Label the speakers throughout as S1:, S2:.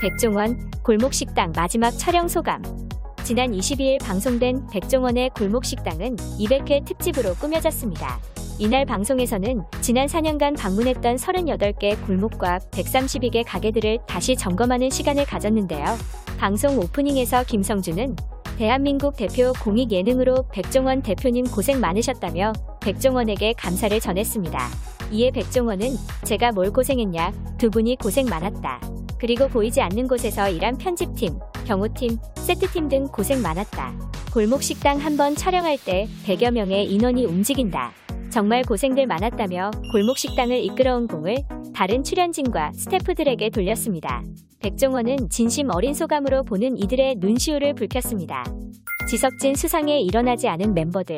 S1: 백종원 골목식당 마지막 촬영 소감. 지난 22일 방송된 백종원의 골목식당은 200회 특집으로 꾸며졌습니다. 이날 방송에서는 지난 4년간 방문했던 38개 골목과 132개 가게들을 다시 점검하는 시간을 가졌는데요. 방송 오프닝에서 김성주는 대한민국 대표 공익 예능으로 백종원 대표님 고생 많으셨다며 백종원에게 감사를 전했습니다. 이에 백종원은 제가 뭘 고생했냐 두 분이 고생 많았다. 그리고 보이지 않는 곳에서 일한 편집팀, 경호팀, 세트팀 등 고생 많았다. 골목 식당 한 번 촬영할 때 100여 명의 인원이 움직인다. 정말 고생들 많았다며 골목 식당을 이끌어온 공을 다른 출연진과 스태프들에게 돌렸습니다. 백종원은 진심 어린 소감으로 보는 이들의 눈시울을 붉혔습니다. 지석진 수상에 일어나지 않은 멤버들.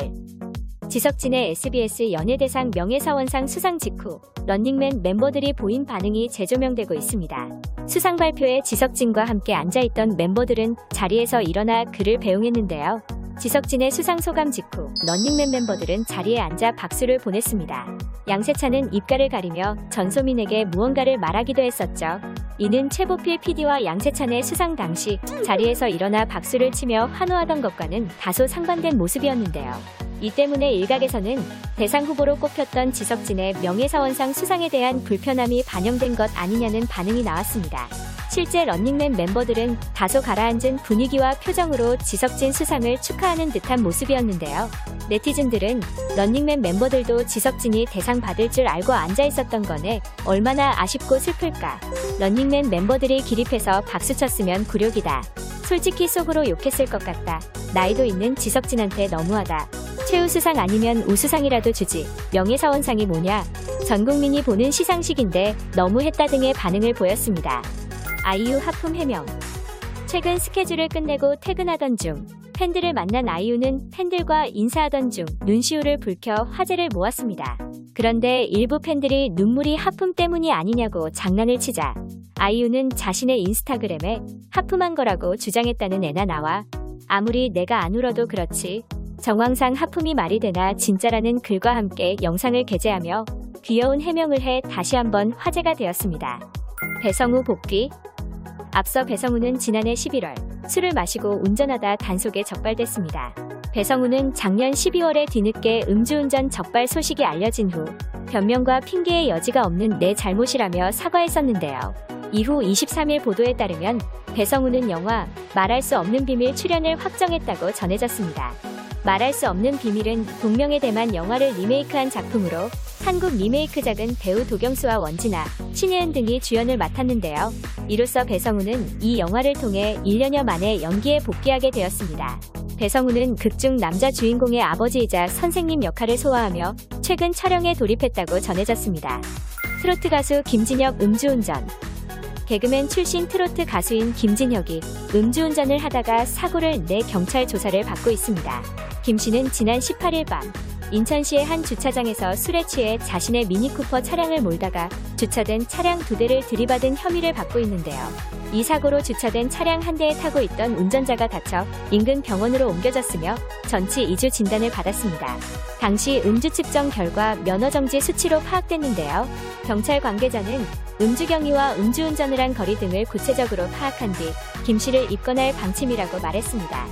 S1: 지석진의 SBS 연예대상 명예사원상 수상 직후 런닝맨 멤버들이 보인 반응이 재조명되고 있습니다. 수상 발표에 지석진과 함께 앉아있던 멤버들은 자리에서 일어나 그를 배웅했는데요. 지석진의 수상 소감 직후 런닝맨 멤버들은 자리에 앉아 박수를 보냈습니다. 양세찬은 입가를 가리며 전소민에게 무언가를 말하기도 했었죠. 이는 최보필 PD와 양세찬의 수상 당시 자리에서 일어나 박수를 치며 환호하던 것과는 다소 상반된 모습이었는데요. 이 때문에 일각에서는 대상 후보로 꼽혔던 지석진의 명예사원상 수상에 대한 불편함이 반영된 것 아니냐는 반응이 나왔습니다. 실제 런닝맨 멤버들은 다소 가라앉은 분위기와 표정으로 지석진 수상을 축하하는 듯한 모습이었는데요. 네티즌들은 런닝맨 멤버들도 지석진이 대상 받을 줄 알고 앉아 있었던 거네 얼마나 아쉽고 슬플까. 런닝맨 멤버들이 기립해서 박수쳤으면 굴욕이다. 솔직히 속으로 욕했을 것 같다. 나이도 있는 지석진한테 너무하다. 최우수상 아니면 우수상이라도 주지. 명예사원상이 뭐냐? 전 국민이 보는 시상식인데 너무했다 등의 반응을 보였습니다. 아이유 하품 해명. 최근 스케줄을 끝내고 퇴근하던 중 팬들을 만난 아이유는 팬들과 인사하던 중 눈시울을 붉혀 화제를 모았습니다. 그런데 일부 팬들이 눈물이 하품 때문이 아니냐고 장난을 치자 아이유는 자신의 인스타그램에 하품한 거라고 주장했다는 애나 나와 아무리 내가 안 울어도 그렇지 정황상 하품이 말이 되나 진짜라는 글과 함께 영상을 게재하며 귀여운 해명을 해 다시 한번 화제가 되었습니다. 배성우 복귀 앞서 배성우는 지난해 11월 술을 마시고 운전하다 단속에 적발됐습니다. 배성우는 작년 12월에 뒤늦게 음주운전 적발 소식이 알려진 후 변명과 핑계의 여지가 없는 내 잘못이라며 사과했었는데요. 이후 23일 보도에 따르면 배성우는 영화 말할 수 없는 비밀 출연을 확정했다고 전해졌습니다. 말할 수 없는 비밀은 동명의 대만 영화를 리메이크한 작품으로 한국 리메이크작은 배우 도경수와 원진아, 신예은 등이 주연을 맡았는데요. 이로써 배성우는 이 영화를 통해 1년여 만에 연기에 복귀하게 되었습니다. 배성우는 극중 남자 주인공의 아버지이자 선생님 역할을 소화하며 최근 촬영에 돌입했다고 전해졌습니다. 트로트 가수 김진혁 음주운전 개그맨 출신 트로트 가수인 김진혁이 음주운전을 하다가 사고를 내 경찰 조사를 받고 있습니다. 김 씨는 지난 18일 밤 인천시의 한 주차장에서 술에 취해 자신의 미니쿠퍼 차량을 몰다가 주차된 차량 두 대를 들이받은 혐의를 받고 있는데요. 이 사고로 주차된 차량 한 대에 타고 있던 운전자가 다쳐 인근 병원으로 옮겨졌으며 전치 2주 진단을 받았습니다. 당시 음주 측정 결과 면허정지 수치로 파악됐는데요. 경찰 관계자는 음주 경위와 음주운전을 한 거리 등을 구체적으로 파악한 뒤 김 씨를 입건할 방침이라고 말했습니다.